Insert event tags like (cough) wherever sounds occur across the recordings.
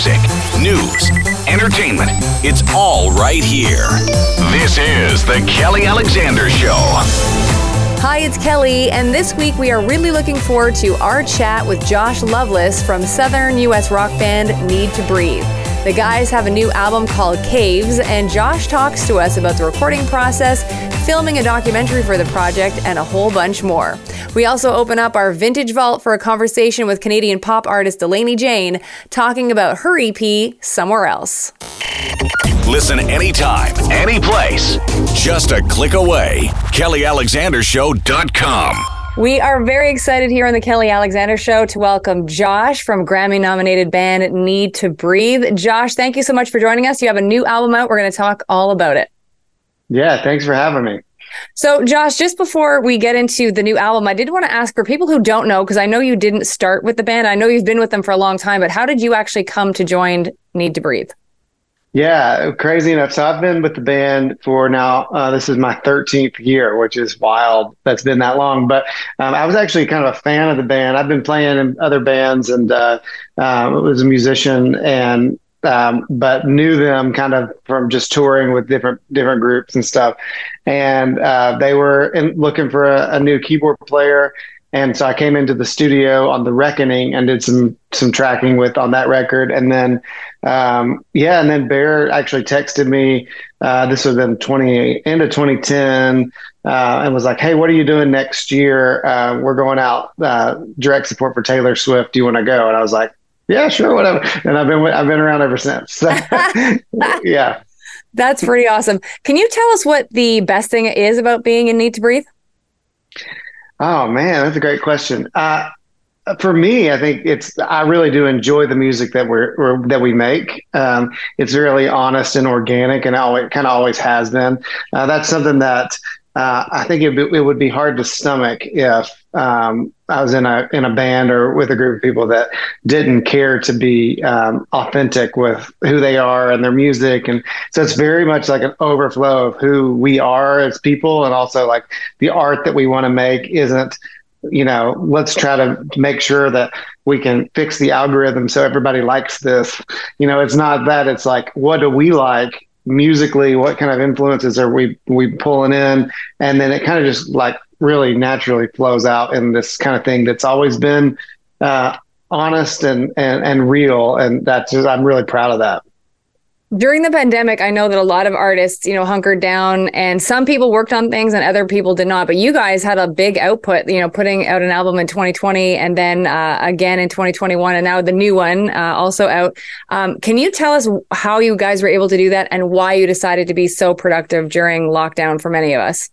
music, news, entertainment. It's all right here. This is The Kelly Alexander Show. Hi, it's Kelly, and this week we are really looking forward to our chat with Josh Lovelace from Southern U.S. rock band Need to Breathe. The guys have a new album called Caves, and Josh talks to us about the recording process, filming a documentary for the project, and a whole bunch more. We also open up our vintage vault for a conversation with Canadian pop artist Delaney Jane, talking about her EP, Somewhere Else. Listen anytime, any place. Just a click away. KellyAlexanderShow.com. We are very excited here on the Kelly Alexander Show to welcome Josh from Grammy nominated band Need to Breathe. Josh, thank you so much for joining us. You have a new album out. We're going to talk all about it. Yeah, thanks for having me. So, Josh, just before we get into the new album, I did want to ask for people who don't know, because I know you didn't start with the band. I know you've been with them for a long time, but how did you actually come to join Need to Breathe? Yeah, crazy enough. So I've been with the band for now. Uh, this is my 13th year, which is wild. That's been that long. But um, I was actually kind of a fan of the band. I've been playing in other bands and uh, uh, was a musician and um, but knew them kind of from just touring with different different groups and stuff. And uh, they were in, looking for a, a new keyboard player and so I came into the studio on the Reckoning and did some some tracking with on that record, and then um, yeah, and then Bear actually texted me. Uh, this was in twenty end of twenty ten, uh, and was like, "Hey, what are you doing next year? Uh, we're going out uh, direct support for Taylor Swift. Do you want to go?" And I was like, "Yeah, sure, whatever." And I've been I've been around ever since. So, (laughs) yeah, that's pretty awesome. Can you tell us what the best thing is about being in Need to Breathe? Oh man, that's a great question. Uh, for me, I think it's I really do enjoy the music that we're, that we make. Um, it's really honest and organic, and always kind of always has been. Uh, that's something that uh, I think it, it, would be hard to stomach if um, I was in a in a band or with a group of people that didn't care to be um, authentic with who they are and their music, and so it's very much like an overflow of who we are as people, and also like the art that we want to make isn't. You know, let's try to make sure that we can fix the algorithm so everybody likes this. You know, it's not that. It's like, what do we like? musically what kind of influences are we we pulling in and then it kind of just like really naturally flows out in this kind of thing that's always been uh, honest and, and and real and that's just, i'm really proud of that during the pandemic, I know that a lot of artists, you know, hunkered down and some people worked on things and other people did not. But you guys had a big output, you know, putting out an album in 2020 and then uh, again in 2021 and now the new one uh, also out. Um, can you tell us how you guys were able to do that and why you decided to be so productive during lockdown for many of us?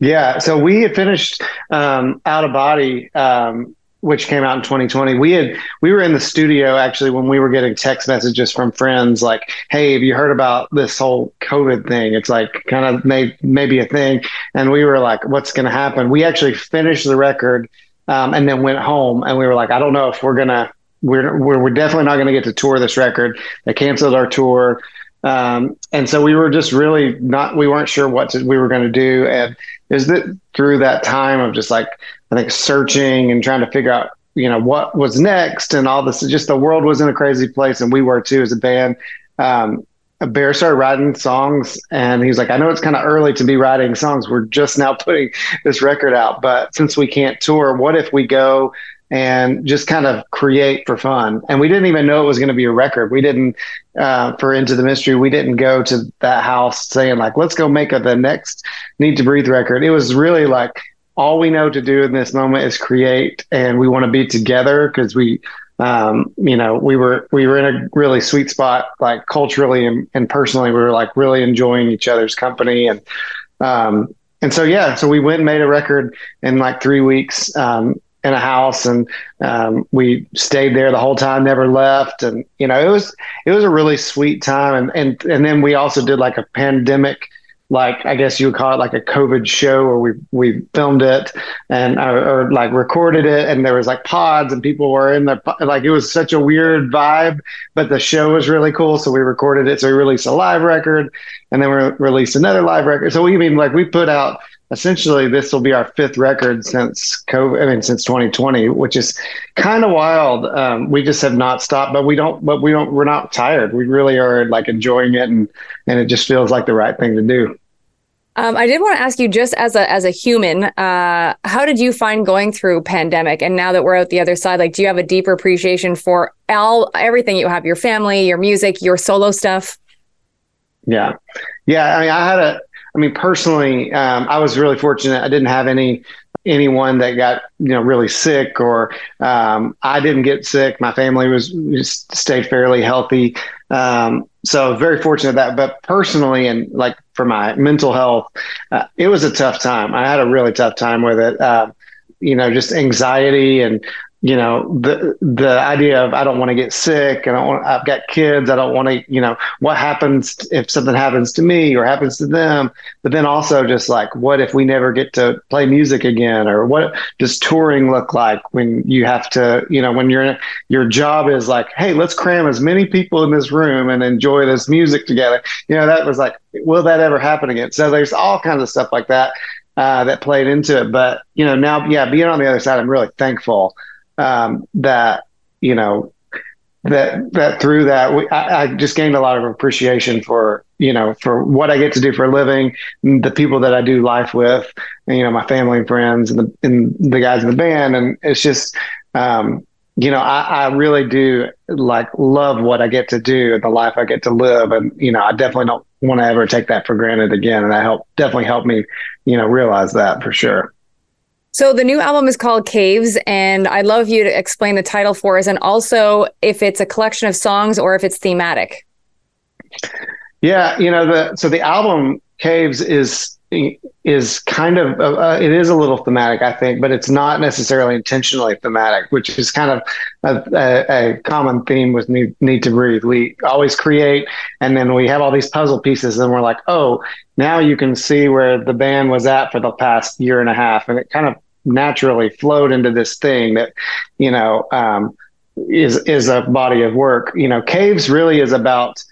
Yeah, so we had finished um, Out of Body um, which came out in 2020 we had we were in the studio actually when we were getting text messages from friends like hey have you heard about this whole covid thing? It's like kind of may, maybe a thing. And we were like what's going to happen? We actually finished the record um, and then went home and we were like i don't know if we're gonna we're we're, definitely not going to get to tour this record. They canceled our tour um, and so we were just really not we weren't sure what to, we were going to do. And is that through that time of just like I think searching and trying to figure out you know what was next and all this just the world was in a crazy place and we were too as a band. Um, bear started writing songs and he was like i know it's kind of early to be writing songs. We're just now (laughs) putting this record out but since we can't tour what if we go and just kind of create for fun. And we didn't even know it was going to be a record. We didn't uh, for into the mystery we didn't go to that house saying like let's go make a, the next need to breathe record. It was really like all we know to do in this moment is create and we want to be together because we um, you know we were we were in a really sweet spot like culturally and, and personally. We were like really enjoying each other's company and um, and so yeah so we went and made a record in like three weeks um, in a house and um, we stayed there the whole time never left. And you know it was it was a really sweet time. And and and then we also did like a pandemic like I guess you would call it like a COVID show where we we filmed it and or, or, like recorded it. And there was like pods and people were in the like it was such a weird vibe but the show was really cool. So we recorded it. So we released a live record and then we released another live record. So we mean like we put out essentially this will be our fifth record since COVID. I mean, since 2020, which is kind of wild. Um, we just have not stopped, but we don't. But we don't. We're not tired. We really are like enjoying it, and and it just feels like the right thing to do. Um, I did want to ask you, just as a as a human, uh, how did you find going through pandemic? And now that we're out the other side, like, do you have a deeper appreciation for all everything you have, your family, your music, your solo stuff? Yeah, yeah. I mean, I had a. I mean, personally, um, I was really fortunate. I didn't have any anyone that got you know really sick, or um, I didn't get sick. My family was stayed fairly healthy. Um, so very fortunate that. But personally, and like for my mental health, uh, it was a tough time. I had a really tough time with it. Uh, you know, just anxiety and you know the the idea of I don't want to get sick. I don't want. I've got kids. I don't want to. You know what happens if something happens to me or happens to them. But then also just like what if we never get to play music again, or what does touring look like when you have to? You know when your your job is like, hey, let's cram as many people in this room and enjoy this music together. You know that was like, will that ever happen again? So there's all kinds of stuff like that. Uh, that played into it, but you know now, yeah, being on the other side, I'm really thankful um, that you know that that through that we, I, I, just gained a lot of appreciation for you know for what I get to do for a living, the people that I do life with, and, you know my family and friends and the and the guys in the band, and it's just um, you know I, I really do like love what I get to do and the life I get to live, and you know I definitely don't want to ever take that for granted again, and that help definitely helped me you know realize that for sure. So the new album is called Caves, and I'd love you to explain the title for us, and also if it's a collection of songs or if it's thematic. Yeah, you know the so the album Caves is is kind of uh, uh, it is a little thematic, I think, but it's not necessarily intentionally thematic, which is kind of a, a, a common theme with Need, Need to Breathe. We always create, and then we have all these puzzle pieces, and we're like, oh, now you can see where the band was at for the past year and a half, and it kind of naturally flowed into this thing that, you know, um, is is a body of work. You know, Caves really is about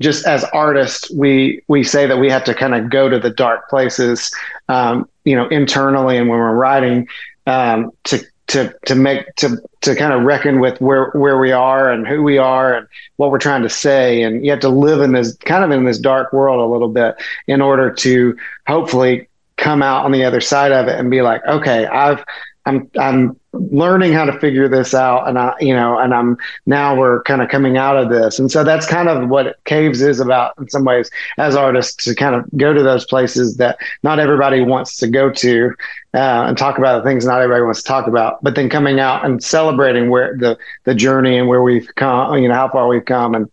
just as artists, we we say that we have to kind of go to the dark places, um, you know, internally and when we're writing um, to to to make to to kind of reckon with where where we are and who we are and what we're trying to say and you have to live in this kind of in this dark world a little bit in order to hopefully come out on the other side of it and be like, okay, I've I'm I'm learning how to figure this out and I you know and I'm now we're kind of coming out of this. And so that's kind of what caves is about in some ways as artists to kind of go to those places that not everybody wants to go to uh, and talk about the things not everybody wants to talk about but then coming out and celebrating where the the journey and where we've come you know how far we've come and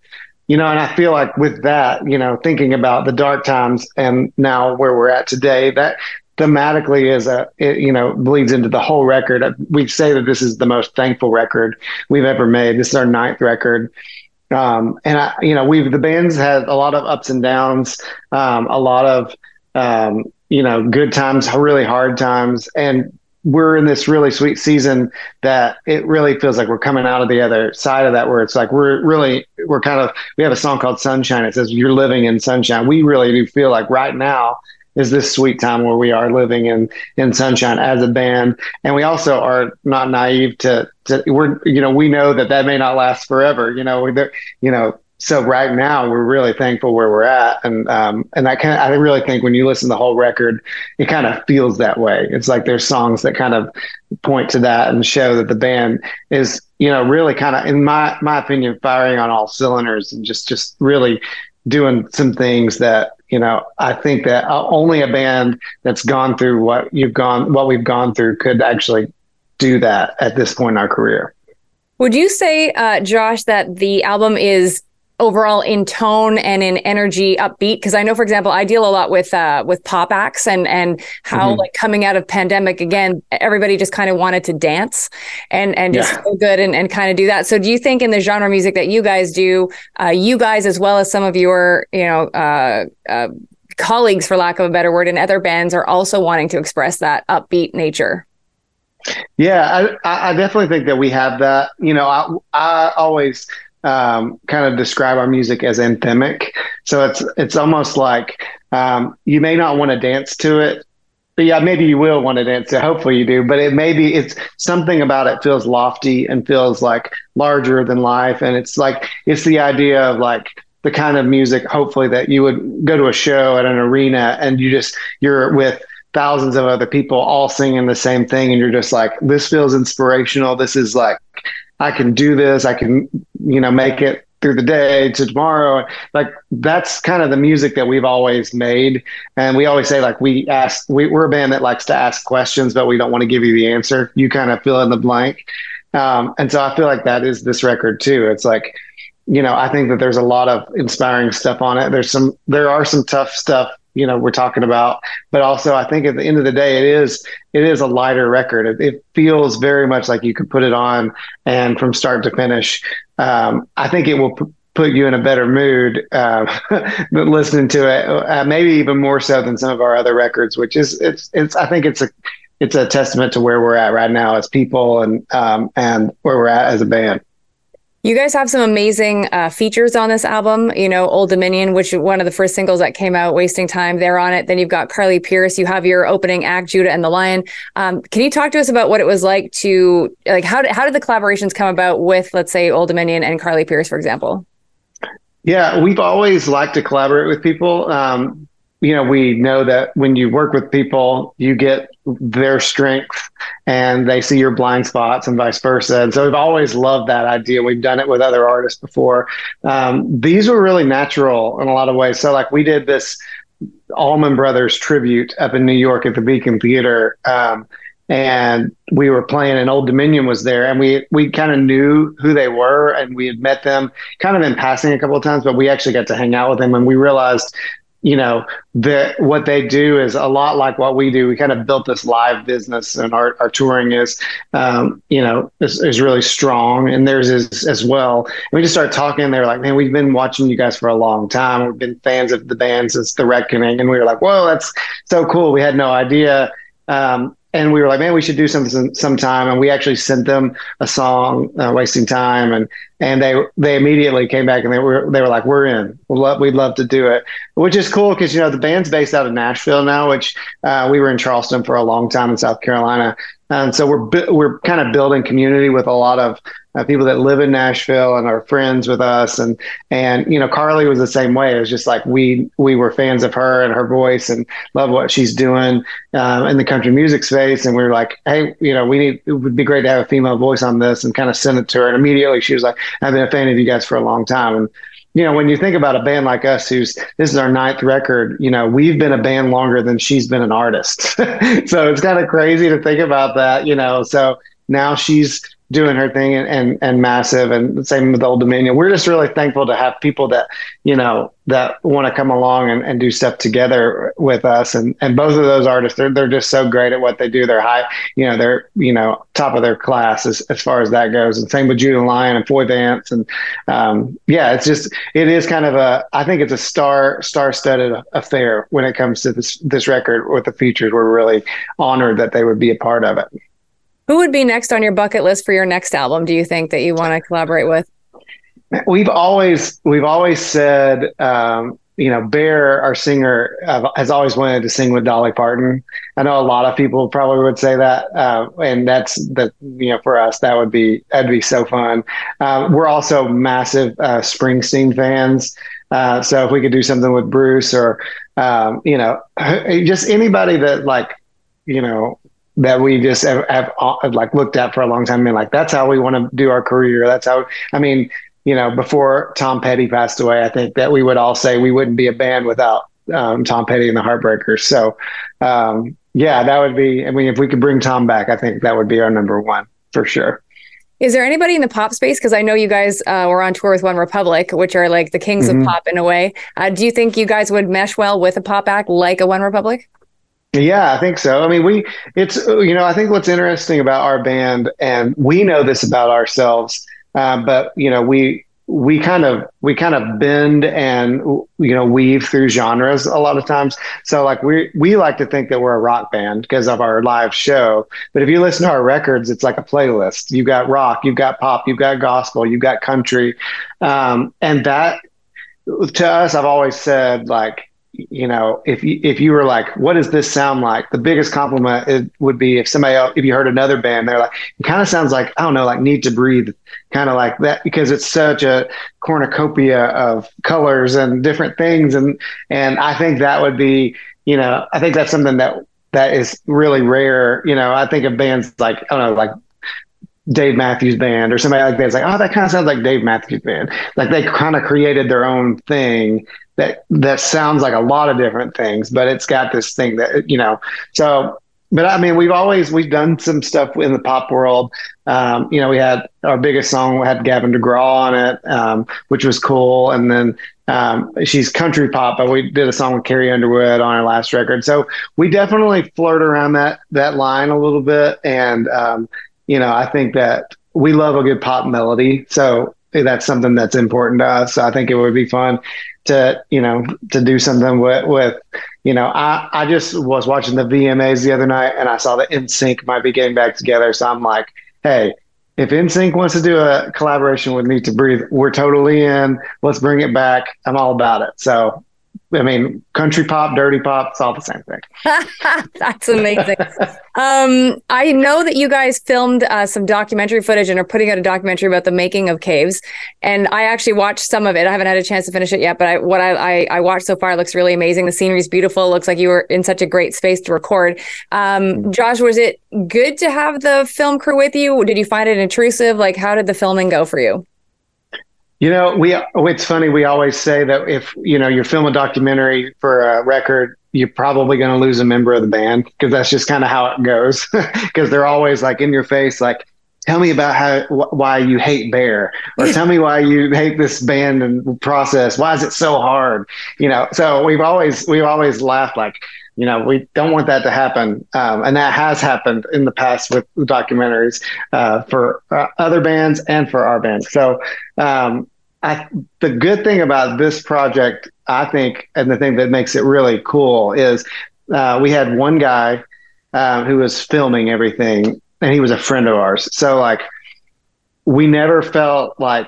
you know, and I feel like with that, you know, thinking about the dark times and now where we're at today, that thematically is a, it, you know, bleeds into the whole record. We say that this is the most thankful record we've ever made. This is our ninth record. Um, and I, you know, we've, the band's had a lot of ups and downs, um, a lot of, um, you know, good times, really hard times. And we're in this really sweet season that it really feels like we're coming out of the other side of that where it's like we're really we're kind of we have a song called sunshine. It says you're living in sunshine. We really do feel like right now is this sweet time where we are living in in sunshine as a band. And we also are not naive to to we're you know we know that that may not last forever. You know we you know so right now we're really thankful where we're at. And um and i kind i really think when you listen to the whole record it kind of feels that way. It's like there's songs that kind of point to that and show that the band is you know really kind of in my my opinion firing on all cylinders and just just really doing some things that you know i think that only a band that's gone through what you've gone what we've gone through could actually do that at this point in our career. Would you say, uh, Josh, that the album is overall in tone and in energy upbeat because i know for example i deal a lot with uh with pop acts and and how mm-hmm. like coming out of pandemic again everybody just kind of wanted to dance and and just yeah. feel good and, and kind of do that so do you think in the genre music that you guys do uh you guys as well as some of your you know uh, uh colleagues for lack of a better word in other bands are also wanting to express that upbeat nature yeah, I, I definitely think that we have that. You know, I, I always um, kind of describe our music as anthemic. So it's it's almost like um, you may not want to dance to it but yeah, maybe you will want an answer. Hopefully you do, but it maybe it's something about it feels lofty and feels like larger than life. And it's like, it's the idea of like the kind of music, hopefully that you would go to a show at an arena and you just, you're with thousands of other people all singing the same thing. And you're just like, this feels inspirational. This is like, I can do this. I can, you know, make it through the day to tomorrow. Like that's kind of the music that we've always made. And we always say like we ask we, are a band that likes to ask questions, but we don't want to give you the answer. You kind of fill in the blank. Um, and so I feel like that is this record too. It's like, you know, I think that there's a lot of inspiring stuff on it. There's some there are some tough stuff you know we're talking about but also i think at the end of the day it is it is a lighter record it, it feels very much like you could put it on and from start to finish um, I think it will p- put you in a better mood uh, (laughs) listening to it. Uh, maybe even more so than some of our other records, which is it's it's. I think it's a it's a testament to where we're at right now as people and um, and where we're at as a band. You guys have some amazing uh, features on this album. You know, Old Dominion, which is one of the first singles that came out, Wasting Time, they're on it. Then you've got Carly Pearce. You have your opening act, Judah and the Lion. Um, can you talk to us about what it was like to, like, how did, how did the collaborations come about with, let's say, Old Dominion and Carly Pearce, for example? Yeah, we've always liked to collaborate with people. Um, you know, we know that when you work with people, you get their strength and they see your blind spots and vice versa. And so we've always loved that idea. We've done it with other artists before. Um, these were really natural in a lot of ways. So, like, we did this Allman Brothers tribute up in New York at the Beacon Theater. Um, and we were playing and Old Dominion was there and we we kind of knew who they were and we had met them kind of in passing a couple of times but we actually got to hang out with them and we realized you know, that what they do is a lot like what we do. We kind of built this live business, and our, our touring is, um, you know, is, is really strong, and theirs is as well. And we just started talking. They were like, "Man, we've been watching you guys for a long time. We've been fans of the band since The Reckoning," and we were like, "Whoa, that's so cool." We had no idea. Um, and we were like, man, we should do something sometime. And we actually sent them a song, uh, "Wasting Time," and and they they immediately came back and they were they were like, we're in. We'd love, we'd love to do it, which is cool because you know the band's based out of Nashville now, which uh, we were in Charleston for a long time in South Carolina, and so we're we're kind of building community with a lot of uh, people that live in Nashville and are friends with us. And and you know, Carly was the same way. It was just like we we were fans of her and her voice and love what she's doing um, in the country music space. And we were like, hey, you know, we need it would be great to have a female voice on this, and kind of send it to her. And immediately she was like, I've been a fan of you guys for a long time. And you know, when you think about a band like us, who's this is our ninth record, you know, we've been a band longer than she's been an artist. (laughs) so it's kind of crazy to think about that, you know. So now she's doing her thing and, and, and massive and same with old dominion. We're just really thankful to have people that you know that want to come along and, and do stuff together with us. And and both of those artists they're, they're just so great at what they do. They're high you know they're you know top of their class as, as far as that goes. And same with Judah Lion and Foy Vance. And um, yeah it's just it is kind of a I think it's a star star studded affair when it comes to this this record with the features. We're really honored that they would be a part of it who would be next on your bucket list for your next album? Do you think that you want to collaborate with? We've always we've always said, um, you know, Bear, our singer, has always wanted to sing with Dolly Parton. I know a lot of people probably would say that, uh, and that's that. You know, for us, that would be that'd be so fun. Uh, we're also massive uh, Springsteen fans. Uh, so if we could do something with Bruce or, um, you know, just anybody that like, you know, that we just have, have, have, like looked at for a long time and like that's how we want to do our career that's how i mean you know before tom petty passed away i think that we would all say we wouldn't be a band without um, tom petty and the heartbreakers so um, yeah that would be i mean if we could bring tom back i think that would be our number one for sure is there anybody in the pop space? Because I know you guys uh, were on tour with One Republic, which are like the kings mm-hmm. of pop in a way. Uh, do you think you guys would mesh well with a pop act like a One Republic? Yeah, I think so. I mean, we, it's, you know, I think what's interesting about our band, and we know this about ourselves, uh, but, you know, we, we kind of we kind of bend and you know weave through genres a lot of times so like we we like to think that we're a rock band because of our live show but if you listen to our records it's like a playlist you've got rock you've got pop you've got gospel you've got country um, and that to us i've always said like you know, if you, if you were like, what does this sound like? The biggest compliment it would be if somebody else, if you heard another band, they're like, it kind of sounds like, I don't know, like Need to Breathe, kind of like that, because it's such a cornucopia of colors and different things. And, and I think that would be, you know, I think that's something that, that is really rare. You know, I think of bands like, I don't know, like Dave Matthews Band or somebody like that. It's like, oh, that kind of sounds like Dave Matthews Band. Like they kind of created their own thing that that sounds like a lot of different things, but it's got this thing that you know. So, but I mean, we've always we've done some stuff in the pop world. Um, you know, we had our biggest song had Gavin DeGraw on it, um, which was cool, and then um, she's country pop, but we did a song with Carrie Underwood on our last record. So we definitely flirt around that that line a little bit, and um, you know, I think that we love a good pop melody. So that's something that's important to us. So I think it would be fun to, you know, to do something with, with, you know, I, I just was watching the VMAs the other night and I saw that NSYNC might be getting back together. So I'm like, hey, if NSYNC wants to do a collaboration with Need to Breathe, we're totally in. Let's bring it back. I'm all about it. So I mean, country pop, dirty pop, it's all the same thing. (laughs) That's amazing. um, I know that you guys filmed uh, some documentary footage and are putting out a documentary about the making of caves. And I actually watched some of it. I haven't had a chance to finish it yet, but I, what I, I, I watched so far looks really amazing. The scenery is beautiful. It looks like you were in such a great space to record. Um, mm-hmm. Josh, was it good to have the film crew with you? Did you find it intrusive? Like, how did the filming go for you? You know, we it's funny. We always say that if you know you film a documentary for a record, you're probably going to lose a member of the band because that's just kind of how it goes. (laughs) Because they're always like in your face, like, "Tell me about how wh- why you hate Bear, or tell me why you hate this band and process. Why is it so hard?" You know. So we've always we've always laughed like, you know, we don't want that to happen, um, and that has happened in the past with documentaries uh, for uh, other bands and for our band. So um, I, the good thing about this project, I think, and the thing that makes it really cool is uh, we had one guy uh, who was filming everything, and he was a friend of ours. So like, we never felt like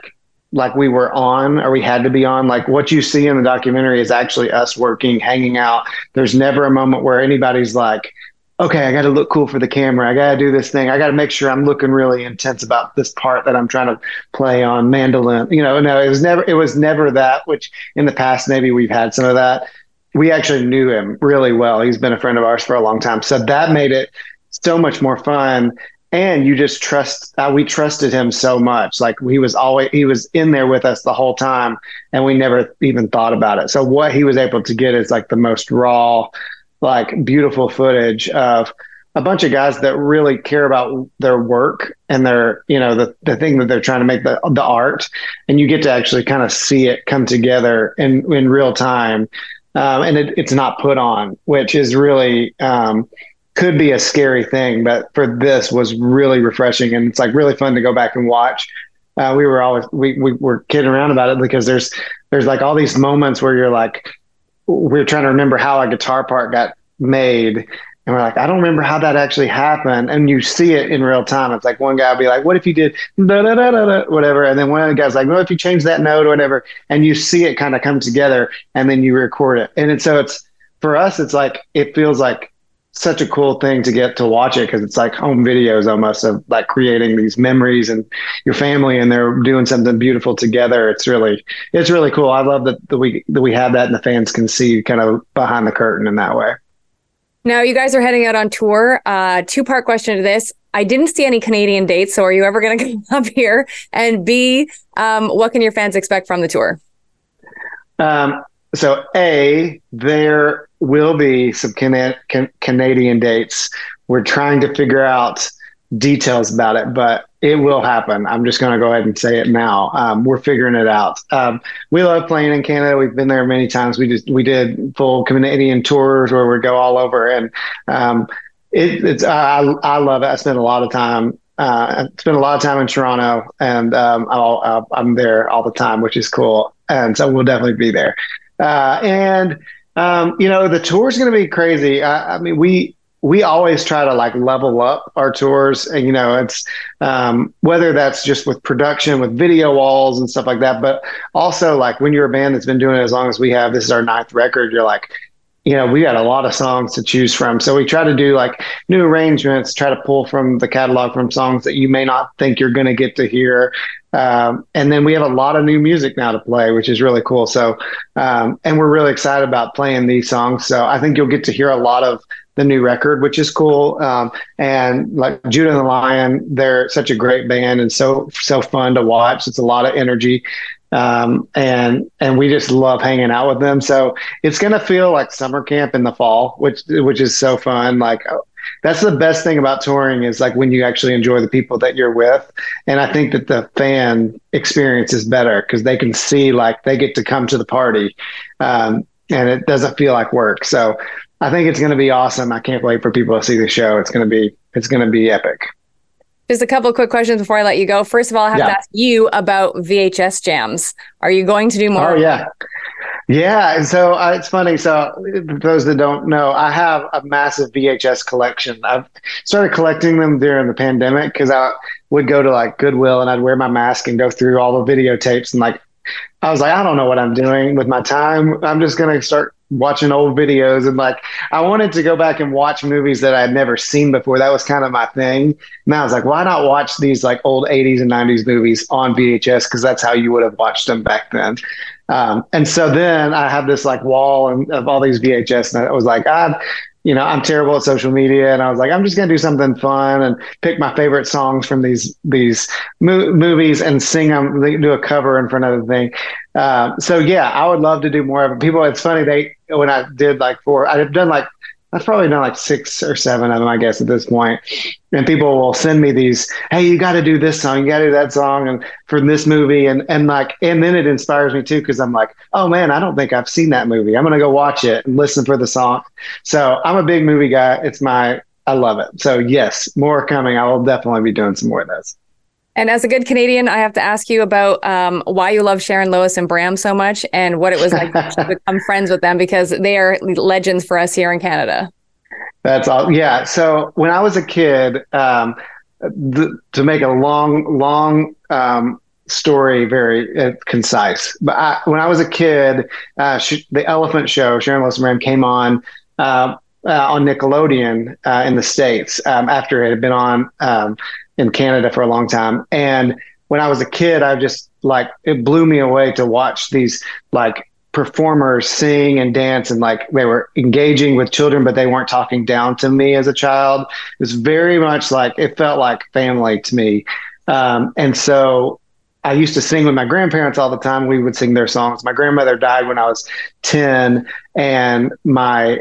like we were on or we had to be on. Like what you see in the documentary is actually us working, hanging out. There's never a moment where anybody's like, okay, I got to look cool for the camera. I got to do this thing. I got to make sure I'm looking really intense about this part that I'm trying to play on mandolin. You know, no, it was never, it was never that, which in the past, maybe we've had some of that. We actually knew him really well. He's been a friend of ours for a long time. So that made it so much more fun. And you just trust, uh, we trusted him so much. Like he was always, he was in there with us the whole time and we never even thought about it. So what he was able to get is like the most raw, like beautiful footage of a bunch of guys that really care about their work and their you know the the thing that they're trying to make the the art. And you get to actually kind of see it come together in in real time. Um, and it, it's not put on which is really um, could be a scary thing but for this was really refreshing. And it's like really fun to go back and watch. Uh, we were always we, we were kidding around about it because there's there's like all these moments where you're like we're trying to remember how a guitar part got made. And we're like, I don't remember how that actually happened. And you see it in real time. It's like one guy will be like, what if you did da, da, da, da, da, whatever? And then one of the guys like, Well, if you change that note or whatever? And you see it kind of come together and then you record it. And it's, so it's, for us, it's like, it feels like such a cool thing to get to watch it because it's like home videos almost of like creating these memories and your family and they're doing something beautiful together. It's really it's really cool. I love that, that we that we have that and the fans can see kind of behind the curtain in that way. Now you guys are heading out on tour. Uh, two part question to this. I didn't see any Canadian dates, so are you ever going (laughs) to come up here? And B, um, what can your fans expect from the tour? Um, so A, there will be some Cana- can- Canadian dates. We're trying to figure out details about it, but it will happen. I'm just going to go ahead and say it now. Um, we're figuring it out. Um, we love playing in Canada. We've been there many times. We just we did full Canadian tours where we go all over, and um, it, it's I, I love it. I spend a lot of time. Uh, I spend a lot of time in Toronto, and um, i am there all the time, which is cool. And so we'll definitely be there. Uh, and um, you know, the tour is going to be crazy. I, I, mean, we we always try to like level up our tours, and you know, it's um, whether that's just with production, with video walls and stuff like that, but also like when you're a band that's been doing it as long as we have. This is our ninth record. You're like, you know, we got a lot of songs to choose from. So we try to do like new arrangements, try to pull from the catalog from songs that you may not think you're going to get to hear. Um, and then we have a lot of new music now to play, which is really cool. So, um, and we're really excited about playing these songs. So I think you'll get to hear a lot of the new record, which is cool. Um, and like Judah and the Lion, they're such a great band and so so fun to watch. It's a lot of energy, um, and and we just love hanging out with them. So it's gonna feel like summer camp in the fall, which which is so fun. Like that's the best thing about touring is like when you actually enjoy the people that you're with, and I think that the fan experience is better because they can see like they get to come to the party. Um, and it doesn't feel like work. So I think it's going to be awesome. I can't wait for people to see the show. It's going to be it's going to be epic. Just a couple quick questions before I let you go. First of all, I have yeah. to ask you about VHS jams. Are you going to do more? Oh yeah, yeah. So uh, it's funny. So those that don't know, I have a massive VHS collection. I've started collecting them during the pandemic because I would go to like Goodwill and I'd wear my mask and go through all the videotapes and like I was like, I don't know what I'm doing with my time. I'm just to start watching old videos and like I wanted to go back and watch movies that I had never seen before. That was kind of my thing. And I was like, why not watch these like old 80s and 90s movies on VHS because that's how you would have watched them back then. Um, and so then I have this like wall of all these VHS, and I was like, I, you know, I'm terrible at social media, and I was like, I'm just gonna do something fun and pick my favorite songs from these these mo- movies and sing them, do a cover in front of the thing. Uh, so yeah, I would love to do more of it. People, it's funny they when I did like four, I've done like I've probably done like six or seven of them, I guess, at this point. And people will send me these, hey, you got to do this song, you got to do that song, and from this movie, and and like, and then it inspires me too because I'm like, oh man, I don't think I've seen that movie. I'm gonna go watch it and listen for the song. So I'm a big movie guy. It's my, I love it. So yes, more coming. I will definitely be doing some more of those. And as a good Canadian, I have to ask you about um, why you love Sharon Lois and Bram so much and what it was like to (laughs) become friends with them because they are legends for us here in Canada. That's all. Yeah. So when I was a kid, um, the, to make a long, long um, story very uh, concise, but I, when I was a kid, uh, she, the Elephant Show, Sharon Lois and Bram came on. Uh, uh, on Nickelodeon uh, in the States um, after it had been on um, in Canada for a long time. And when I was a kid, I just like it blew me away to watch these like performers sing and dance and like they were engaging with children, but they weren't talking down to me as a child. It was very much like it felt like family to me. Um, and so I used to sing with my grandparents all the time. We would sing their songs. My grandmother died when I was 10 and my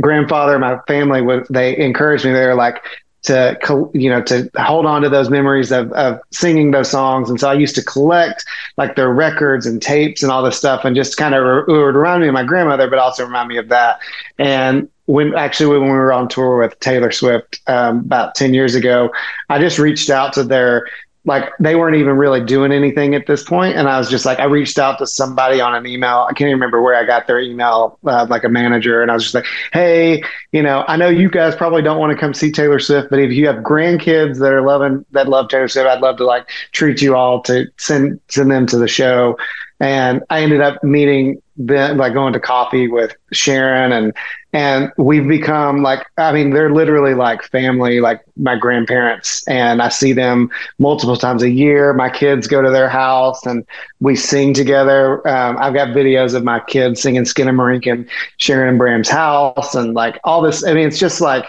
grandfather, my family would, they encouraged me. They were like, to you know to hold on to those memories of, of singing those songs. And so i used to collect like their records and tapes and all this stuff and just kind of re- it would remind me of my grandmother but also remind me of that. And when actually when we were on tour with taylor swift um, about 10 years ago i just reached out to their like they weren't even really doing anything at this point and i was just like i reached out to somebody on an email. I can't even remember where i got their email uh, like a manager and i was just like hey you know i know you guys probably don't want to come see taylor swift but if you have grandkids that are loving that love taylor swift i'd love to like treat you all to send send them to the show. And i ended up meeting them like going to coffee with sharon and and we've become like i mean they're literally like family like my grandparents. And i see them multiple times a year. My kids go to their house and we sing together. Um, i've got videos of my kids singing skinamarink in sharon and bram's house and like all this. I mean it's just like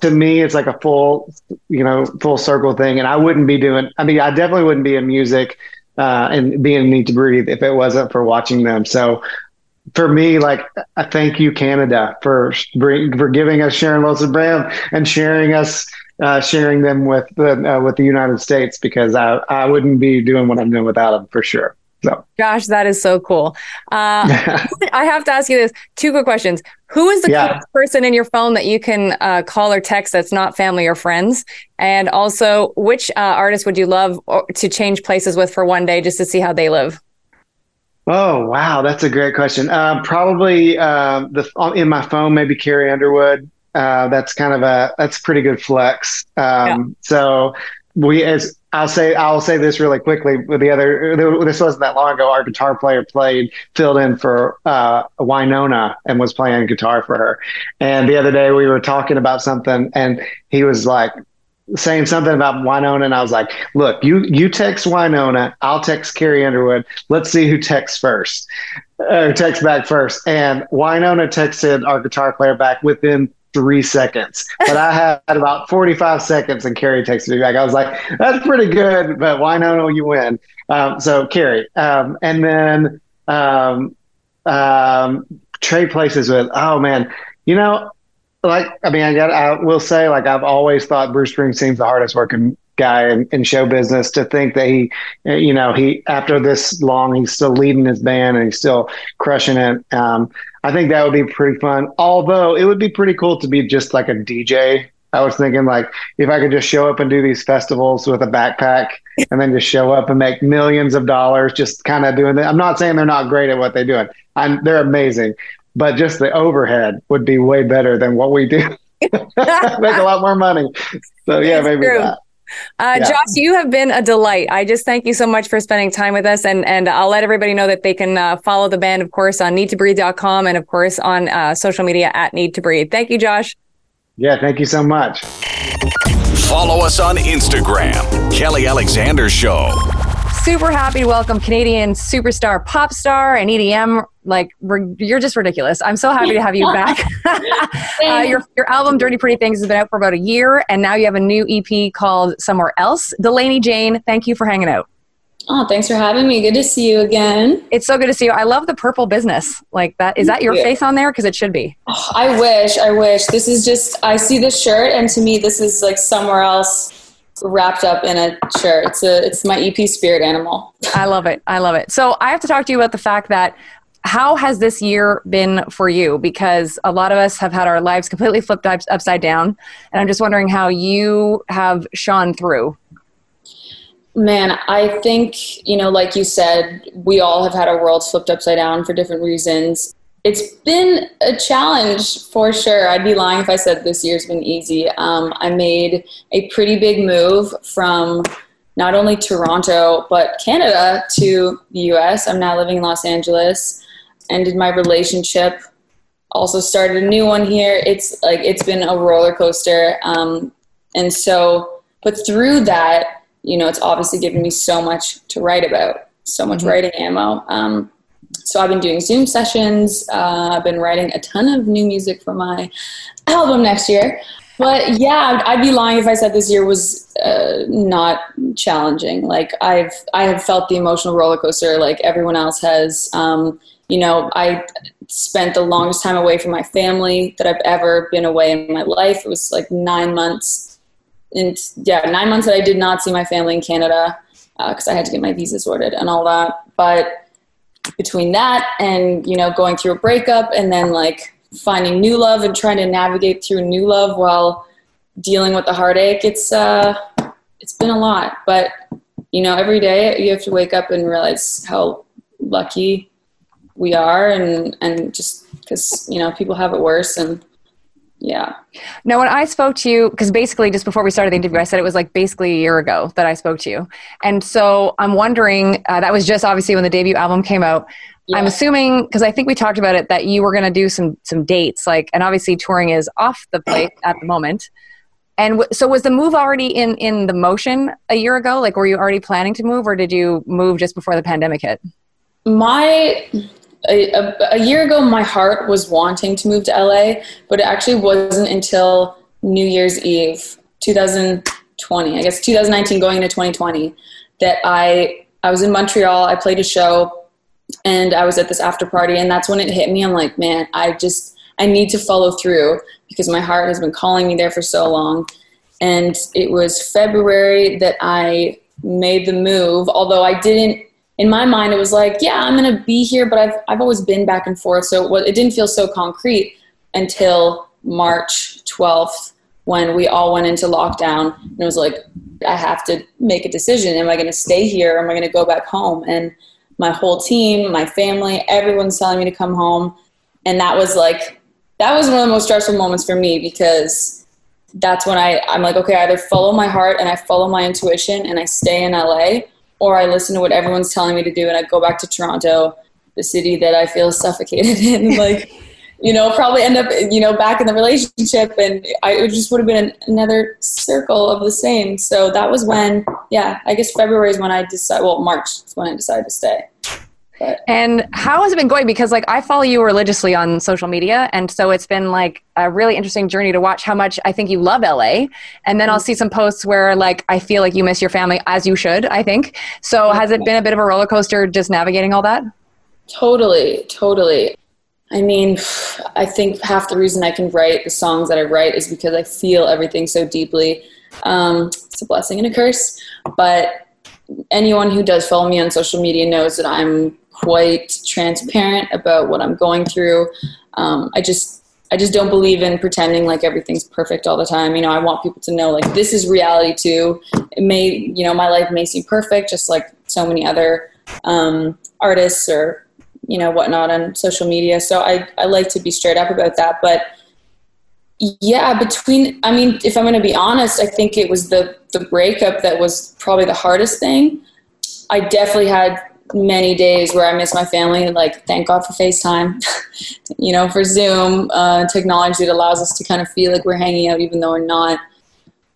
to me it's like a full you know full circle thing. And i wouldn't be doing i mean i definitely wouldn't be in music uh, and being need to breathe if it wasn't for watching them. So for me, like I thank you, Canada, for bring, for giving us Sharon and Bram and sharing us, uh, sharing them with the uh, with the United States because I I wouldn't be doing what I'm doing without them for sure. So, Josh, that is so cool. Uh, (laughs) I have to ask you this: two quick questions. Who is the yeah. person in your phone that you can uh, call or text that's not family or friends? And also, which uh, artist would you love to change places with for one day just to see how they live? Oh wow, that's a great question. Uh, probably uh, the in my phone, maybe Carrie Underwood. Uh, that's kind of a that's pretty good flex. Um, yeah. So we as I'll say I'll say this really quickly. With the other, this wasn't that long ago. Our guitar player played filled in for uh, Wynonna and was playing guitar for her. And the other day we were talking about something, and he was like saying something about Wynonna, and I was like, "Look, you you text Wynonna, I'll text Carrie Underwood. Let's see who texts first, uh, texts back first. And Wynonna texted our guitar player back within three seconds. But I had about 45 seconds and Carrie texted me back. I was like, that's pretty good, but not you win? Um, so Carrie. Um, and then um, um, trade places with, oh man, you know, like, I mean, I got, I will say, like, I've always thought Bruce Springsteen's the hardest working guy in, in, show business to think that he, you know, he after this long, he's still leading his band and he's still crushing it. Um, I think that would be pretty fun. Although it would be pretty cool to be just like a DJ. I was thinking like if I could just show up and do these festivals with a backpack and then just show up and make millions of dollars, just kind of doing that. I'm not saying they're not great at what they're doing. I'm, they're amazing, but just the overhead would be way better than what we do. (laughs) make a lot more money. So yeah, maybe true. that. Uh, yeah. Josh, you have been a delight. I just thank you so much for spending time with us. And, and I'll let everybody know that they can uh, follow the band, of course, on needtobreathe.com and, of course, on uh, social media at Need to Breathe. Thank you, Josh. Yeah, thank you so much. Follow us on Instagram, Kelly Alexander Show super happy to welcome Canadian superstar, pop star, and EDM. Like, you're just ridiculous. I'm so happy to have you back. (laughs) uh, your, your album, Dirty Pretty Things, has been out for about a year, and now you have a new EP called Somewhere Else. Delaney Jane, thank you for hanging out. Oh, thanks for having me. Good to see you again. It's so good to see you. I love the purple business. Like that. Is that your face on there? Because it should be. Oh, I wish. I wish. This is just. I see this shirt, and to me, this is like somewhere else wrapped up in a shirt. It's a it's my EP spirit animal. I love it. I love it. So I have to talk to you about the fact that how has this year been for you? Because a lot of us have had our lives completely flipped upside down, and I'm just wondering how you have shone through. Man, I think, you know, like you said, we all have had our worlds flipped upside down for different reasons it's been a challenge for sure. I'd be lying if I said this year's been easy. Um, I made a pretty big move from not only Toronto but Canada to the U.S. I'm now living in Los Angeles. Ended my relationship. Also started a new one here. It's like it's been a roller coaster. Um, and so, but through that, you know, it's obviously given me so much to write about, so much mm-hmm. writing ammo. Um, so I've been doing Zoom sessions. Uh, I've been writing a ton of new music for my album next year. But yeah, I'd be lying if I said this year was uh, not challenging. Like I've I have felt the emotional roller coaster like everyone else has. Um, you know, I spent the longest time away from my family that I've ever been away in my life. It was like nine months, and yeah, nine months that I did not see my family in Canada because uh, I had to get my visa sorted and all that. But between that and you know going through a breakup and then like finding new love and trying to navigate through new love while dealing with the heartache it's uh it's been a lot. But you know every day you have to wake up and realize how lucky we are and and just because you know people have it worse and yeah. Now, when I spoke to you, because basically just before we started the interview, I said it was like basically a year ago that I spoke to you. And so I'm wondering, uh, that was just obviously when the debut album came out. Yeah. I'm assuming, because I think we talked about it, that you were going to do some some dates, like, and obviously touring is off the plate (coughs) at the moment. And w- so was the move already in in the motion a year ago? Like, were you already planning to move, or did you move just before the pandemic hit? My a, a, year ago, my heart was wanting to move to LA, but it actually wasn't until New Year's Eve, 2020, I guess 2019 going into 2020, that I I was in Montreal. I played a show, and I was at this after party, and that's when it hit me. I'm like, man, I just I need to follow through because my heart has been calling me there for so long. And it was February that I made the move, although I didn't in my mind it was like yeah i'm going to be here but i've i've always been back and forth. So it, it didn't feel so concrete until march 12th when we all went into lockdown. And it was like i have to make a decision. Am i going to stay here or am i going to go back home? And my whole team my family everyone's telling me to come home. And that was like that was one of the most stressful moments for me because that's when I, I'm like, okay, I either follow my heart and I follow my intuition and I stay in LA, or I listen to what everyone's telling me to do and I go back to Toronto, the city that I feel suffocated (laughs) in. like, you know, probably end up, you know, back in the relationship and I, it just would have been another circle of the same. So that was when, yeah, I guess February is when I decided, well, March is when I decided to stay. But. And how has it been going? Because like I follow you religiously on social media, and so it's been like a really interesting journey to watch how much I think you love LA. And then I'll see some posts where like I feel like you miss your family, as you should. I think. So has it been a bit of a roller coaster just navigating all that? Totally, totally. I mean, I think half the reason I can write the songs that I write is because I feel everything so deeply. Um, it's a blessing and a curse, but anyone who does follow me on social media knows that I'm quite transparent about what I'm going through. Um, I just I just don't believe in pretending like everything's perfect all the time. You know, I want people to know like this is reality too. It may, you know, my life may seem perfect, just like so many other um, artists or you know whatnot on social media. So I I like to be straight up about that. But yeah, between I mean, if I'm going to be honest, I think it was the the breakup that was probably the hardest thing. I definitely had many days where I miss my family. Like, thank God for FaceTime, (laughs) you know, for Zoom, uh, technology that allows us to kind of feel like we're hanging out even though we're not.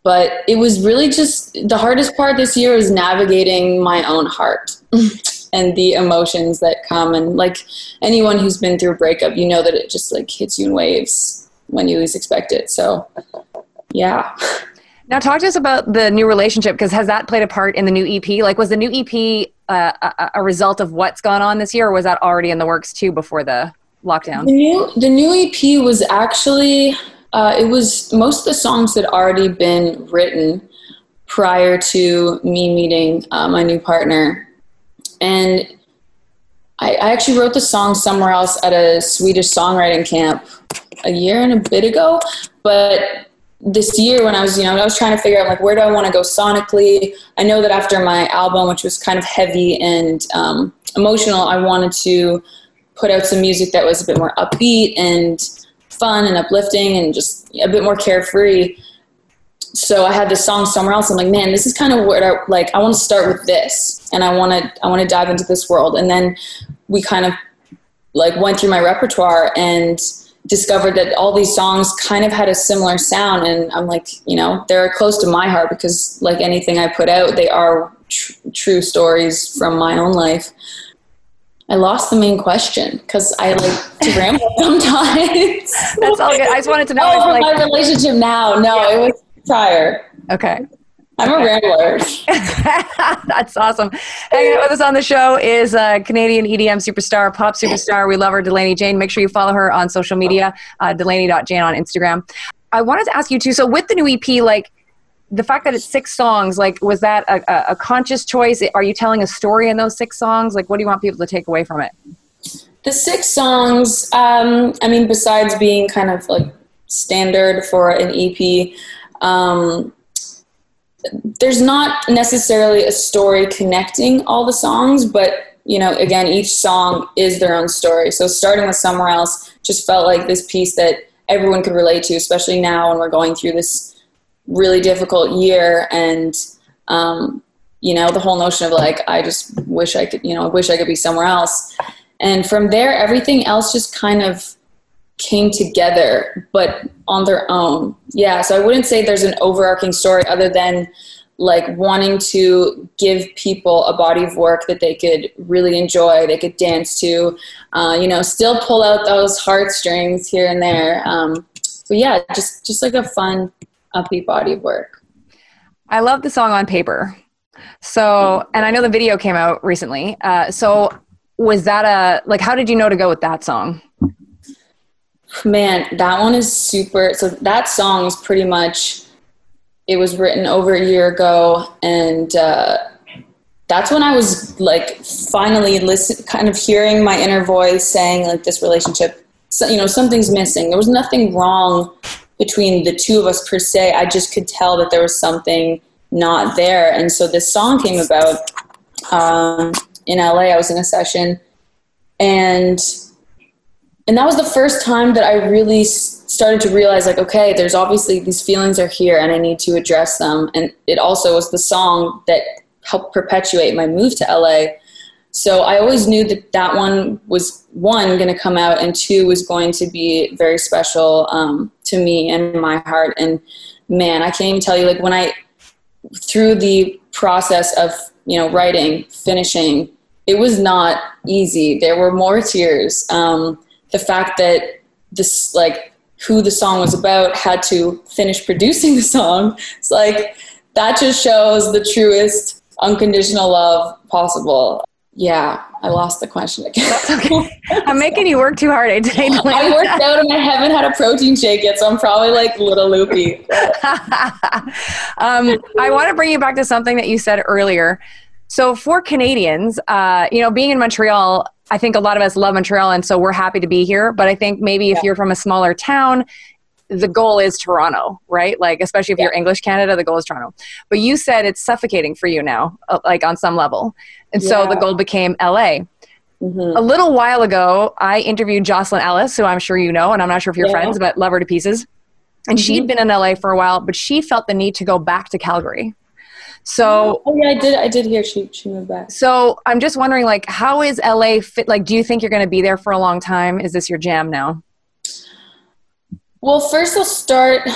But it was really just the hardest part this year is navigating my own heart (laughs) and the emotions that come. And like anyone who's been through a breakup, you know that it just like hits you in waves when you least expect it. So, yeah. Now, talk to us about the new relationship because has that played a part in the new EP? Like, was the new EP a, a, result of what's gone on this year, or was that already in the works too before the lockdown? The new the new EP was actually uh, it was most of the songs had already been written prior to me meeting uh, my new partner, and I, I actually wrote the song somewhere else at a Swedish songwriting camp a year and a bit ago, but this year when I was, you know, I was trying to figure out like where do I want to go sonically. I know that after my album, which was kind of heavy and um, emotional, I wanted to put out some music that was a bit more upbeat and fun and uplifting and just a bit more carefree. So I had this song somewhere else. I'm like, man, this is kind of what I like. I want to start with this, and I want to I want to dive into this world. And then we kind of like went through my repertoire and discovered that all these songs kind of had a similar sound. And i'm like you know they're close to my heart because like anything i put out they are tr- true stories from my own life. I lost the main question because i like to ramble (laughs) sometimes. That's all good. I just wanted to know oh, like- my relationship now. No yeah. it was prior. Okay I'm a rambler. (laughs) That's awesome. Hanging out with us on the show is a Canadian EDM superstar, pop superstar. We love her, Delaney Jane. Make sure you follow her on social media, uh, delaney.jane on Instagram. I wanted to ask you too. So with the new EP, like the fact that it's six songs, like was that a, a conscious choice? Are you telling a story in those six songs? Like, what do you want people to take away from it? The six songs. Um, I mean, besides being kind of like standard for an EP. Um, there's not necessarily a story connecting all the songs, but you know, again, each song is their own story. So starting with somewhere else just felt like this piece that everyone could relate to, especially now when we're going through this really difficult year and um, you know the whole notion of like i just wish i could you know i wish i could be somewhere else and from there everything else just kind of came together, but on their own. Yeah, so I wouldn't say there's an overarching story other than like wanting to give people a body of work that they could really enjoy, they could dance to, uh, you know, still pull out those heartstrings here and there. Um, yeah, just just like a fun, upbeat body of work. I love the song on paper. So, and I know the video came out recently. Uh, so, was that a like? How did you know to go with that song? Man, that one is super. So that song is pretty much. It was written over a year ago, and uh, that's when I was like finally listen, kind of hearing my inner voice saying like this relationship, so, you know, something's missing. There was nothing wrong between the two of us per se. I just could tell that there was something not there, and so this song came about um, in LA. I was in a session, and and that was the first time that I really started to realize like okay there's obviously these feelings are here and I need to address them. And it also was the song that helped perpetuate my move to LA so I always knew that that one was one going to come out and two was going to be very special um, to me and my heart. And man I can't even tell you like when I through the process of you know writing finishing it was not easy. There were more tears um, the fact that this like who the song was about had to finish producing the song. It's like that just shows the truest unconditional love possible. Yeah i lost the question again. That's okay. (laughs) I'm making you work too hard today i worked out and i haven't had a protein shake yet so i'm probably like a little loopy. (laughs) Um, i want to bring you back to something that you said earlier. So for canadians uh, you know being in montreal I think a lot of us love Montreal, and so we're happy to be here. But I think maybe if you're from a smaller town, the goal is Toronto, right? Like, especially if yeah. you're English Canada, the goal is Toronto. But you said it's suffocating for you now, uh, like on some level. And yeah. so the goal became LA. Mm-hmm. A little while ago, I interviewed Jocelyn Alice, who I'm sure you know, and I'm not sure if you're yeah. friends, but love her to pieces. And mm-hmm. she'd been in LA for a while, but she felt the need to go back to Calgary. So oh, yeah, I did. I did hear she she moved back. So I'm just wondering, like, how is LA fit? Like, do you think you're going to be there for a long time? Is this your jam now? Well, first I'll start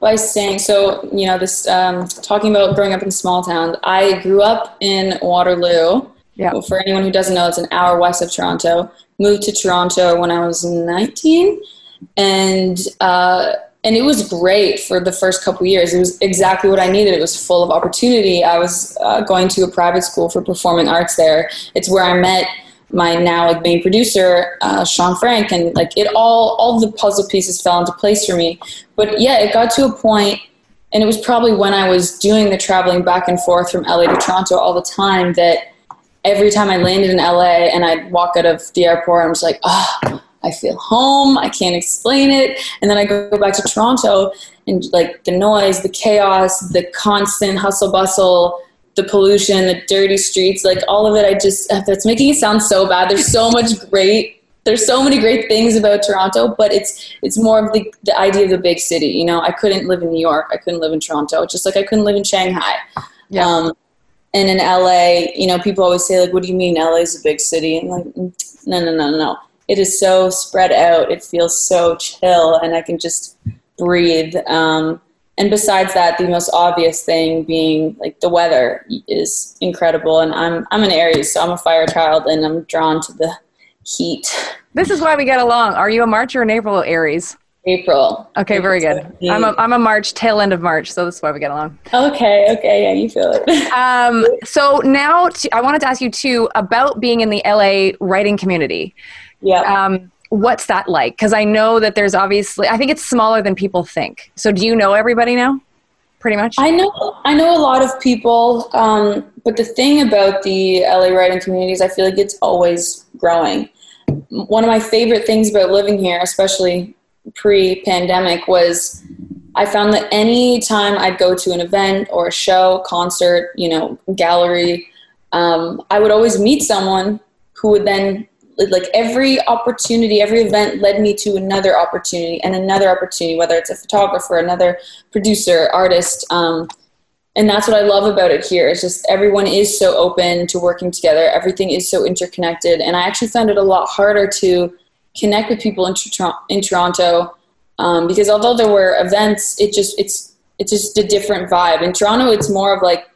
by saying so. You know, this um, talking about growing up in small towns. I grew up in Waterloo. Yeah. Well, for anyone who doesn't know, it's an hour west of Toronto. Moved to Toronto when I was 19, and. Uh, and it was great for the first couple years. It was exactly what I needed. It was full of opportunity. I was uh, going to a private school for performing arts there. It's where I met my now like main producer, uh, Shaun Frank, and like it all all the puzzle pieces fell into place for me. But yeah, it got to a point, and it was probably when I was doing the traveling back and forth from LA to Toronto all the time that every time I landed in LA and I'd walk out of the airport, I was like, ah. Oh, I feel home. I can't explain it. And then I go back to Toronto and like the noise, the chaos, the constant hustle bustle, the pollution, the dirty streets, like all of it. I just, that's making it sound so bad. There's so (laughs) much great there's so many great things about Toronto, but it's it's more of the, the idea of the big city. You know, I couldn't live in New York. I couldn't live in Toronto. Just like I couldn't live in Shanghai. Yeah. Um, and in LA, you know, people always say like, "What do you mean LA is a big city?" And like, mm, no, no, no, no it is so spread out. It feels so chill, and I can just breathe. Um, and besides that, the most obvious thing being like the weather is incredible. And I'm I'm an Aries, so I'm a fire child, and I'm drawn to the heat. This is why we get along. Are you a March or an April Aries? April. Okay, very good. I'm a, I'm a March, tail end of March, so this is why we get along. Okay, okay, yeah, you feel it. (laughs) um, so now to, I wanted to ask you too about being in the LA writing community. Yeah. Um, what's that like? Because I know that there's obviously, I think it's smaller than people think. So do you know everybody now? Pretty much. I know. I know a lot of people, um, but the thing about the LA writing community is I feel like it's always growing. One of my favorite things about living here, especially pre-pandemic, was I found that any time I'd go to an event or a show, concert, you know, gallery, um, I would always meet someone who would then like every opportunity every event led me to another opportunity and another opportunity whether it's a photographer another producer artist um, and that's what i love about it here. It's just everyone is so open to working together. Everything is so interconnected. And i actually found it a lot harder to connect with people in, in toronto um, because although there were events it just it's it's just a different vibe. In toronto it's more of like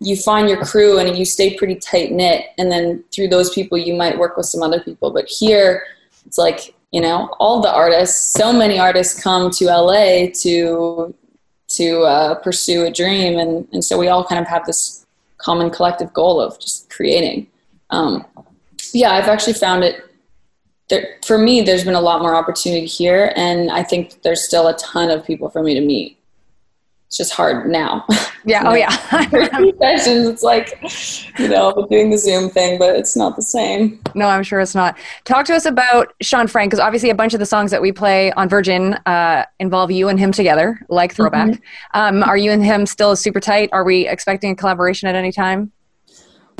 you find your crew and you stay pretty tight knit and then through those people you might work with some other people. But here it's like you know all the artists so many artists come to la to to uh, pursue a dream. And, and so we all kind of have this common collective goal of just creating. Um, yeah i've actually found it there, for me there's been a lot more opportunity here. And i think there's still a ton of people for me to meet it's just hard now. (laughs) Yeah. oh, yeah. (laughs) sessions, it's like, you know, doing the Zoom thing, but it's not the same. No, I'm sure it's not. Talk to us about Shaun Frank, because obviously a bunch of the songs that we play on Virgin uh, involve you and him together, like Throwback. Mm-hmm. Um, are you and him still super tight? Are we expecting a collaboration at any time?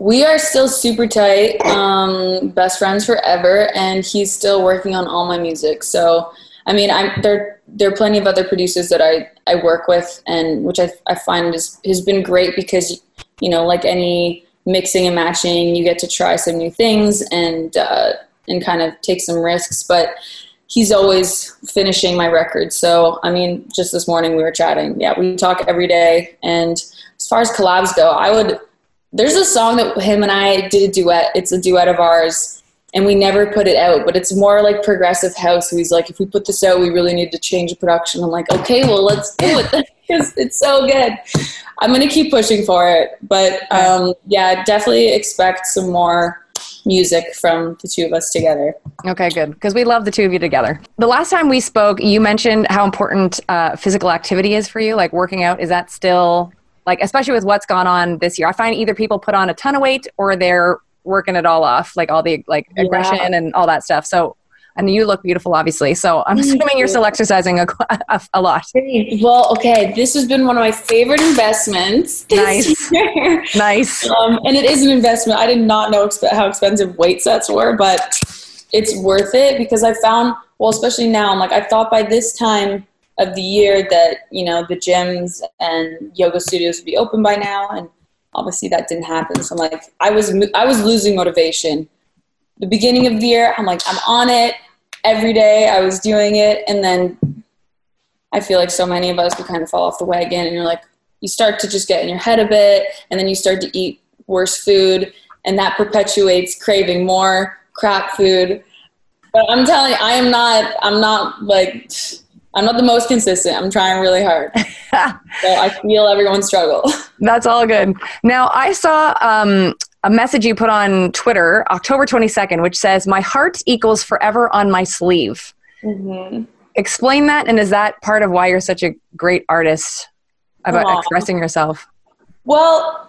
We are still super tight, um, best friends forever, and he's still working on all my music. So, I mean, I'm there. There are plenty of other producers that I, I work with, and which I, I find is, has been great because, you know, like any mixing and matching, you get to try some new things and uh, and kind of take some risks. But he's always finishing my records. So, I mean, just this morning we were chatting. Yeah, we talk every day. And as far as collabs go, I would there's a song that him and I did a duet. It's a duet of ours, and we never put it out. But it's more like progressive house. He's like, if we put this out, we really need to change the production. I'm like, okay, well, let's do it (laughs) because it's so good. I'm gonna keep pushing for it. But um, yeah, definitely expect some more music from the two of us together. Okay, good. Because we love the two of you together. The last time we spoke, you mentioned how important uh, physical activity is for you, like working out. Is that still like especially with what's gone on this year i find either people put on a ton of weight or they're working it all off like all the like aggression yeah. and all that stuff. So and you look beautiful obviously. So i'm assuming you're still exercising a, a, a, lot. Well okay this has been one of my favorite investments nice. nice. Um, and it is an investment. I did not know exp- how expensive weight sets were but it's worth it because i found well especially now i'm like i thought by this time of the year that you know the gyms and yoga studios would be open by now and obviously that didn't happen. So i'm like i was i was losing motivation. The beginning of the year i'm like i'm on it. Every day i was doing it. And then i feel like so many of us we kind of fall off the wagon and you're like you start to just get in your head a bit and then you start to eat worse food and that perpetuates craving more crap food. But i'm telling you i am not i'm not like I'm not the most consistent. I'm trying really hard. (laughs) so I feel everyone's struggle. (laughs) That's all good. Now, I saw um, a message you put on Twitter, October 22nd, which says, My heart equals forever on my sleeve. Mm-hmm. Explain that, and is that part of why you're such a great artist about Aww. expressing yourself? Well,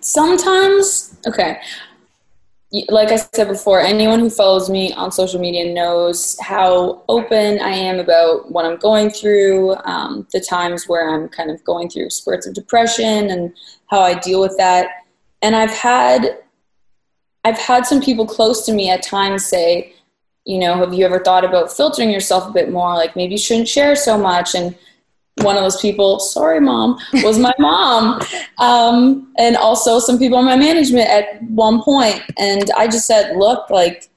sometimes, okay like I said before, anyone who follows me on social media knows how open I am about what I'm going through, um, the times where I'm kind of going through spurts of depression and how I deal with that. And I've had I've had some people close to me at times say, you know, have you ever thought about filtering yourself a bit more? Like maybe you shouldn't share so much and one of those people, sorry, mom, was my (laughs) mom. Um, and also some people in my management at one point. And I just said, look, like,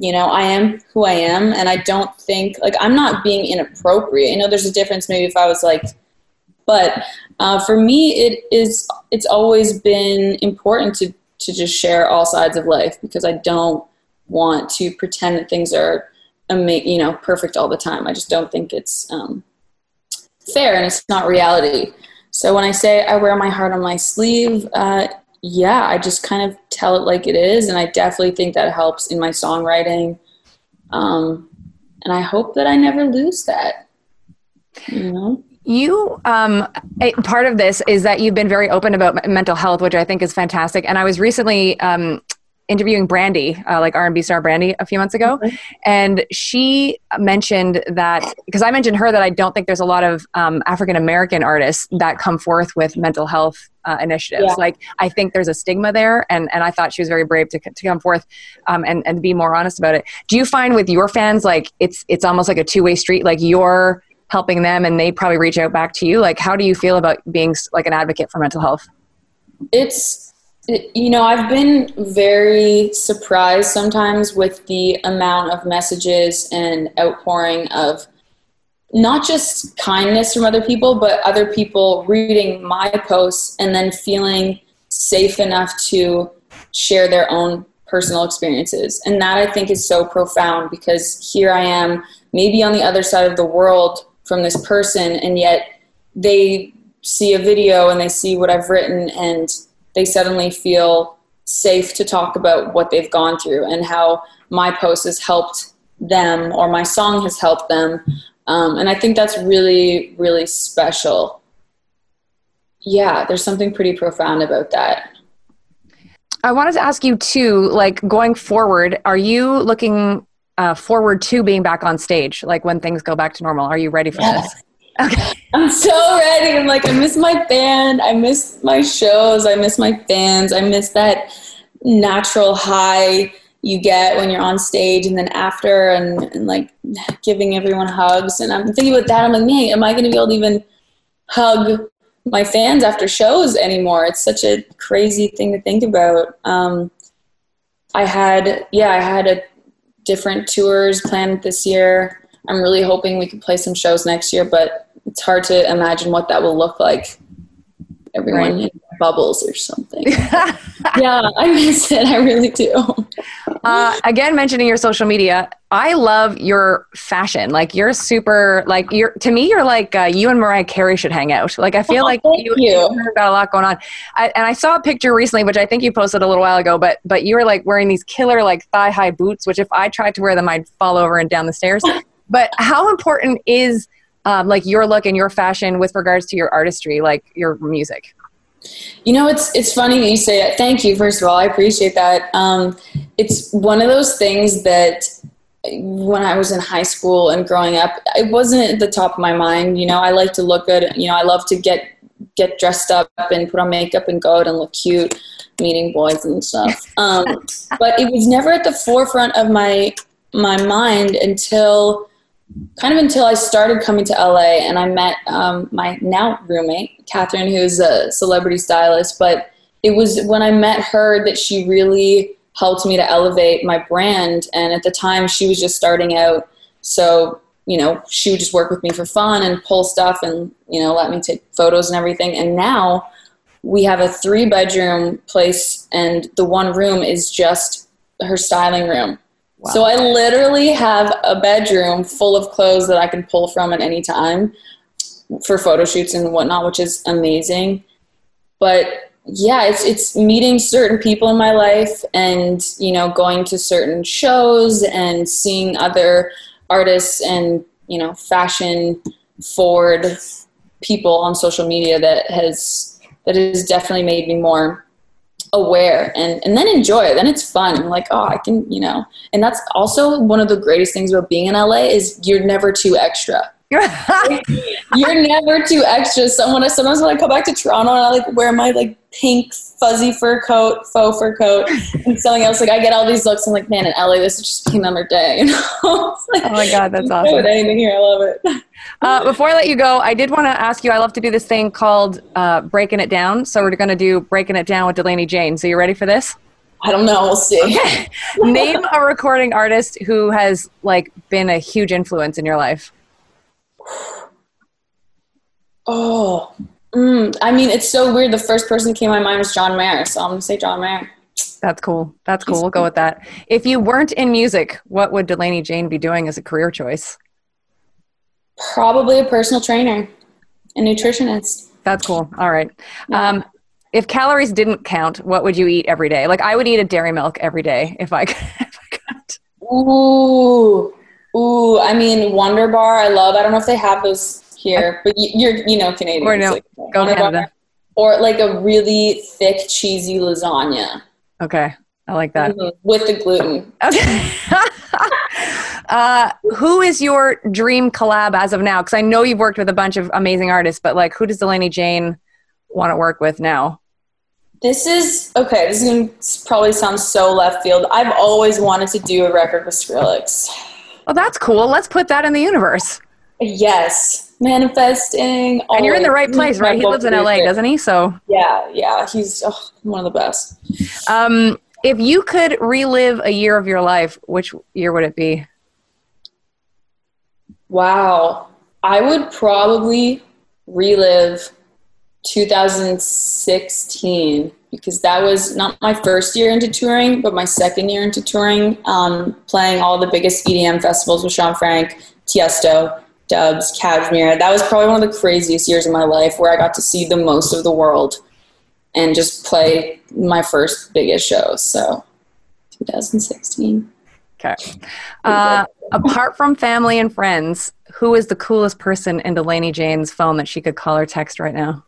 you know, I am who I am. And I don't think, like, I'm not being inappropriate. You know, there's a difference maybe if I was like, but uh, for me, it is, it's always been important to, to just share all sides of life because I don't want to pretend that things are, you know, perfect all the time. I just don't think it's, um, fair and it's not reality. So when I say I wear my heart on my sleeve, uh, yeah, I just kind of tell it like it is, and I definitely think that helps in my songwriting. Um, and I hope that I never lose that. You know. You, um, part of this is that you've been very open about mental health, which I think is fantastic. And I was recently um, interviewing Brandy, uh, like R&B star Brandy, a few months ago, okay. and she mentioned that because I mentioned her that I don't think there's a lot of um, African American artists that come forth with mental health uh, initiatives. Yeah. Like I think there's a stigma there, and and I thought she was very brave to to come forth um, and and be more honest about it. Do you find with your fans like it's it's almost like a two way street? Like you're helping them, and they probably reach out back to you. Like how do you feel about being like an advocate for mental health? It's you know, I've been very surprised sometimes with the amount of messages and outpouring of not just kindness from other people, but other people reading my posts and then feeling safe enough to share their own personal experiences. And that I think is so profound because here I am, maybe on the other side of the world from this person, and yet they see a video and they see what I've written and they suddenly feel safe to talk about what they've gone through and how my post has helped them or my song has helped them. Um, and I think that's really, really special. Yeah, there's something pretty profound about that. I wanted to ask you too, like going forward, are you looking uh, forward to being back on stage? Like when things go back to normal, are you ready for this? Okay. (laughs) I'm so ready. I'm like, I miss my band. I miss my shows. I miss my fans. I miss that natural high you get when you're on stage and then after and, and like giving everyone hugs. And I'm thinking about that. I'm like, man, am I going to be able to even hug my fans after shows anymore? It's such a crazy thing to think about. Um, I had, yeah, I had a different tours planned this year. I'm really hoping we can play some shows next year, but it's hard to imagine what that will look like. Everyone right. in bubbles or something. (laughs) yeah, I miss it. I really do. Uh, again, mentioning your social media, I love your fashion. Like you're super. Like you're to me, you're like uh, you and Mariah Carey should hang out. Like I feel oh, like you, you. got a lot going on. I, and I saw a picture recently, which I think you posted a little while ago. But but you were like wearing these killer like thigh high boots, which if I tried to wear them, I'd fall over and down the stairs. (laughs) but how important is um, like your look and your fashion with regards to your artistry, like your music? You know, it's it's funny that you say that. Thank you, first of all. I appreciate that. Um, it's one of those things that when I was in high school and growing up, it wasn't at the top of my mind. You know, I like to look good. You know, I love to get get dressed up and put on makeup and go out and look cute, meeting boys and stuff. (laughs) Um, but it was never at the forefront of my my mind until kind of until I started coming to LA and I met um, my now roommate, Catherine, who's a celebrity stylist. But it was when I met her that she really helped me to elevate my brand. And at the time, she was just starting out. So, you know, she would just work with me for fun and pull stuff and, you know, let me take photos and everything. And now we have a three bedroom place, and the one room is just her styling room. Wow. So I literally have a bedroom full of clothes that I can pull from at any time for photo shoots and whatnot, which is amazing. But yeah, it's it's meeting certain people in my life and you know going to certain shows and seeing other artists and you know fashion forward people on social media that has that has definitely made me more aware and, and then enjoy it. Then it's fun. I'm like, oh, I can, you know. And that's also one of the greatest things about being in LA is you're never too extra. (laughs) you're never too extra. Someone sometimes when I come back to Toronto and I like wear my like pink fuzzy fur coat, faux fur coat, and something else. Like I get all these looks. I'm like, man, in LA, this is just be another day. (laughs) You know? like, oh my god, that's awesome. Anything here, I love it. (laughs) Uh, before I let you go, I did want to ask you. I love to do this thing called uh, breaking it down. So we're going to do breaking it down with Delaney Jane. So you ready for this? I don't know. We'll see. Okay. Name a recording artist who has like been a huge influence in your life. Oh, mm, I mean, it's so weird. The first person that came to my mind was John Mayer, so I'm gonna say John Mayer. That's cool. That's cool. We'll go with that. If you weren't in music, what would Delaney Jane be doing as a career choice? Probably a personal trainer, and nutritionist. That's cool. All right. Um, if calories didn't count, what would you eat every day? Like I would eat a dairy milk every day if I could. (laughs) If I could. Ooh, ooh. I mean, Wunderbar. I love. I don't know if they have those here, but you're you know Canadian. Or no, like, go Canada. Bar, or like a really thick cheesy lasagna. Okay, I like that mm-hmm. with the gluten. Okay. (laughs) uh, who is your dream collab as of now? Because I know you've worked with a bunch of amazing artists, but like, who does Delaney Jane want to work with now? This is okay. This is going to probably sound so left field. I've always wanted to do a record with Skrillex. Oh, that's cool. Let's put that in the universe. Yes, manifesting. And you're in the right place, right? He lives in LA, doesn't he? So yeah, yeah, he's oh, one of the best. Um, if you could relive a year of your life, which year would it be? Wow, I would probably relive 2016 because that was not my first year into touring, but my second year into touring, um, playing all the biggest EDM festivals with Shaun Frank, Tiesto, Dubs, Cajmere. That was probably one of the craziest years of my life where I got to see the most of the world and just play my first biggest show. So 2016. Okay. Uh, apart from family and friends, who is the coolest person in Delaney Jane's phone that she could call or text right now?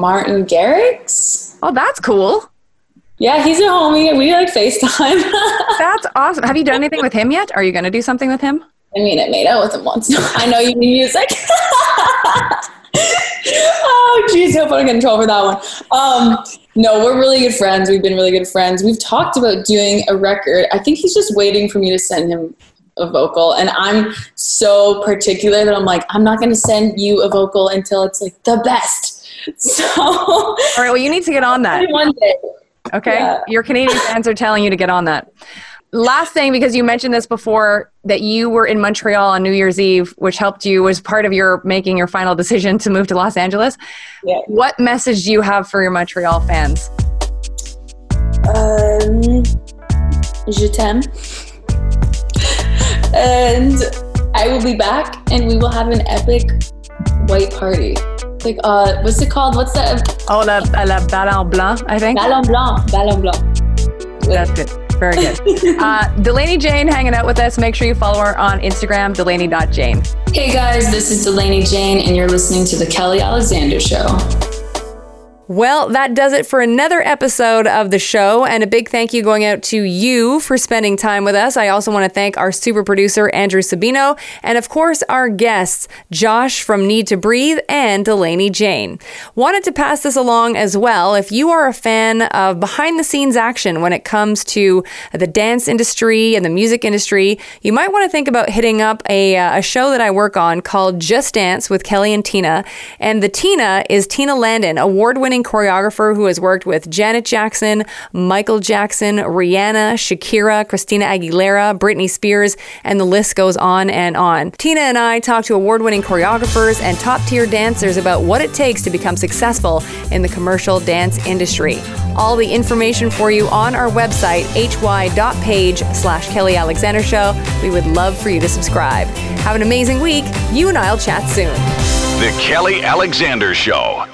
Martin Garrix. Oh, that's cool. Yeah, he's a homie. We like FaceTime. (laughs) That's awesome. Have you done anything with him yet? Are you going to do something with him? I mean, I made out with him once. I know you mean music. (laughs) oh, jeez, hope I don't get in trouble for that one. Um, no, we're really good friends. We've been really good friends. We've talked about doing a record. I think he's just waiting for me to send him a vocal. And I'm so particular that I'm like, I'm not going to send you a vocal until it's like the best. (laughs) So, all right, well, you need to get on that. One day. Okay. Yeah. Your Canadian fans are telling you to get on that. Last thing, because you mentioned this before, that you were in Montreal on New Year's Eve, which helped you, was part of your making your final decision to move to Los Angeles. Yeah. What message do you have for your Montreal fans? Um, je t'aime. And I will be back and we will have an epic white party. Like, uh, what's it called? What's that? Oh, la, la Bal en Blanc, I think. Bal en Blanc. Bal en Blanc. That's good. Very good. (laughs) uh, Delaney Jane hanging out with us. Make sure you follow her on Instagram, delaney.jane. Hey guys, this is Delaney Jane, and you're listening to The Kelly Alexander Show. Well, that does it for another episode of the show. And a big thank you going out to you for spending time with us. I also want to thank our super producer, Andrew Sabino, and of course, our guests, Josh from Need to Breathe and Delaney Jane. Wanted to pass this along as well. If you are a fan of behind the scenes action when it comes to the dance industry and the music industry, you might want to think about hitting up a, uh, a show that I work on called Just Dance with Kelly and Tina. And the Tina is Tina Landon, award winning choreographer who has worked with Janet Jackson, Michael Jackson, Rihanna, Shakira, Christina Aguilera, Britney Spears, and the list goes on and on. Tina and I talk to award winning choreographers and top tier dancers about what it takes to become successful in the commercial dance industry. All the information for you on our website, hy.page slash Kelly Alexander Show. We would love for you to subscribe. Have an amazing week. You and I'll chat soon. The Kelly Alexander Show.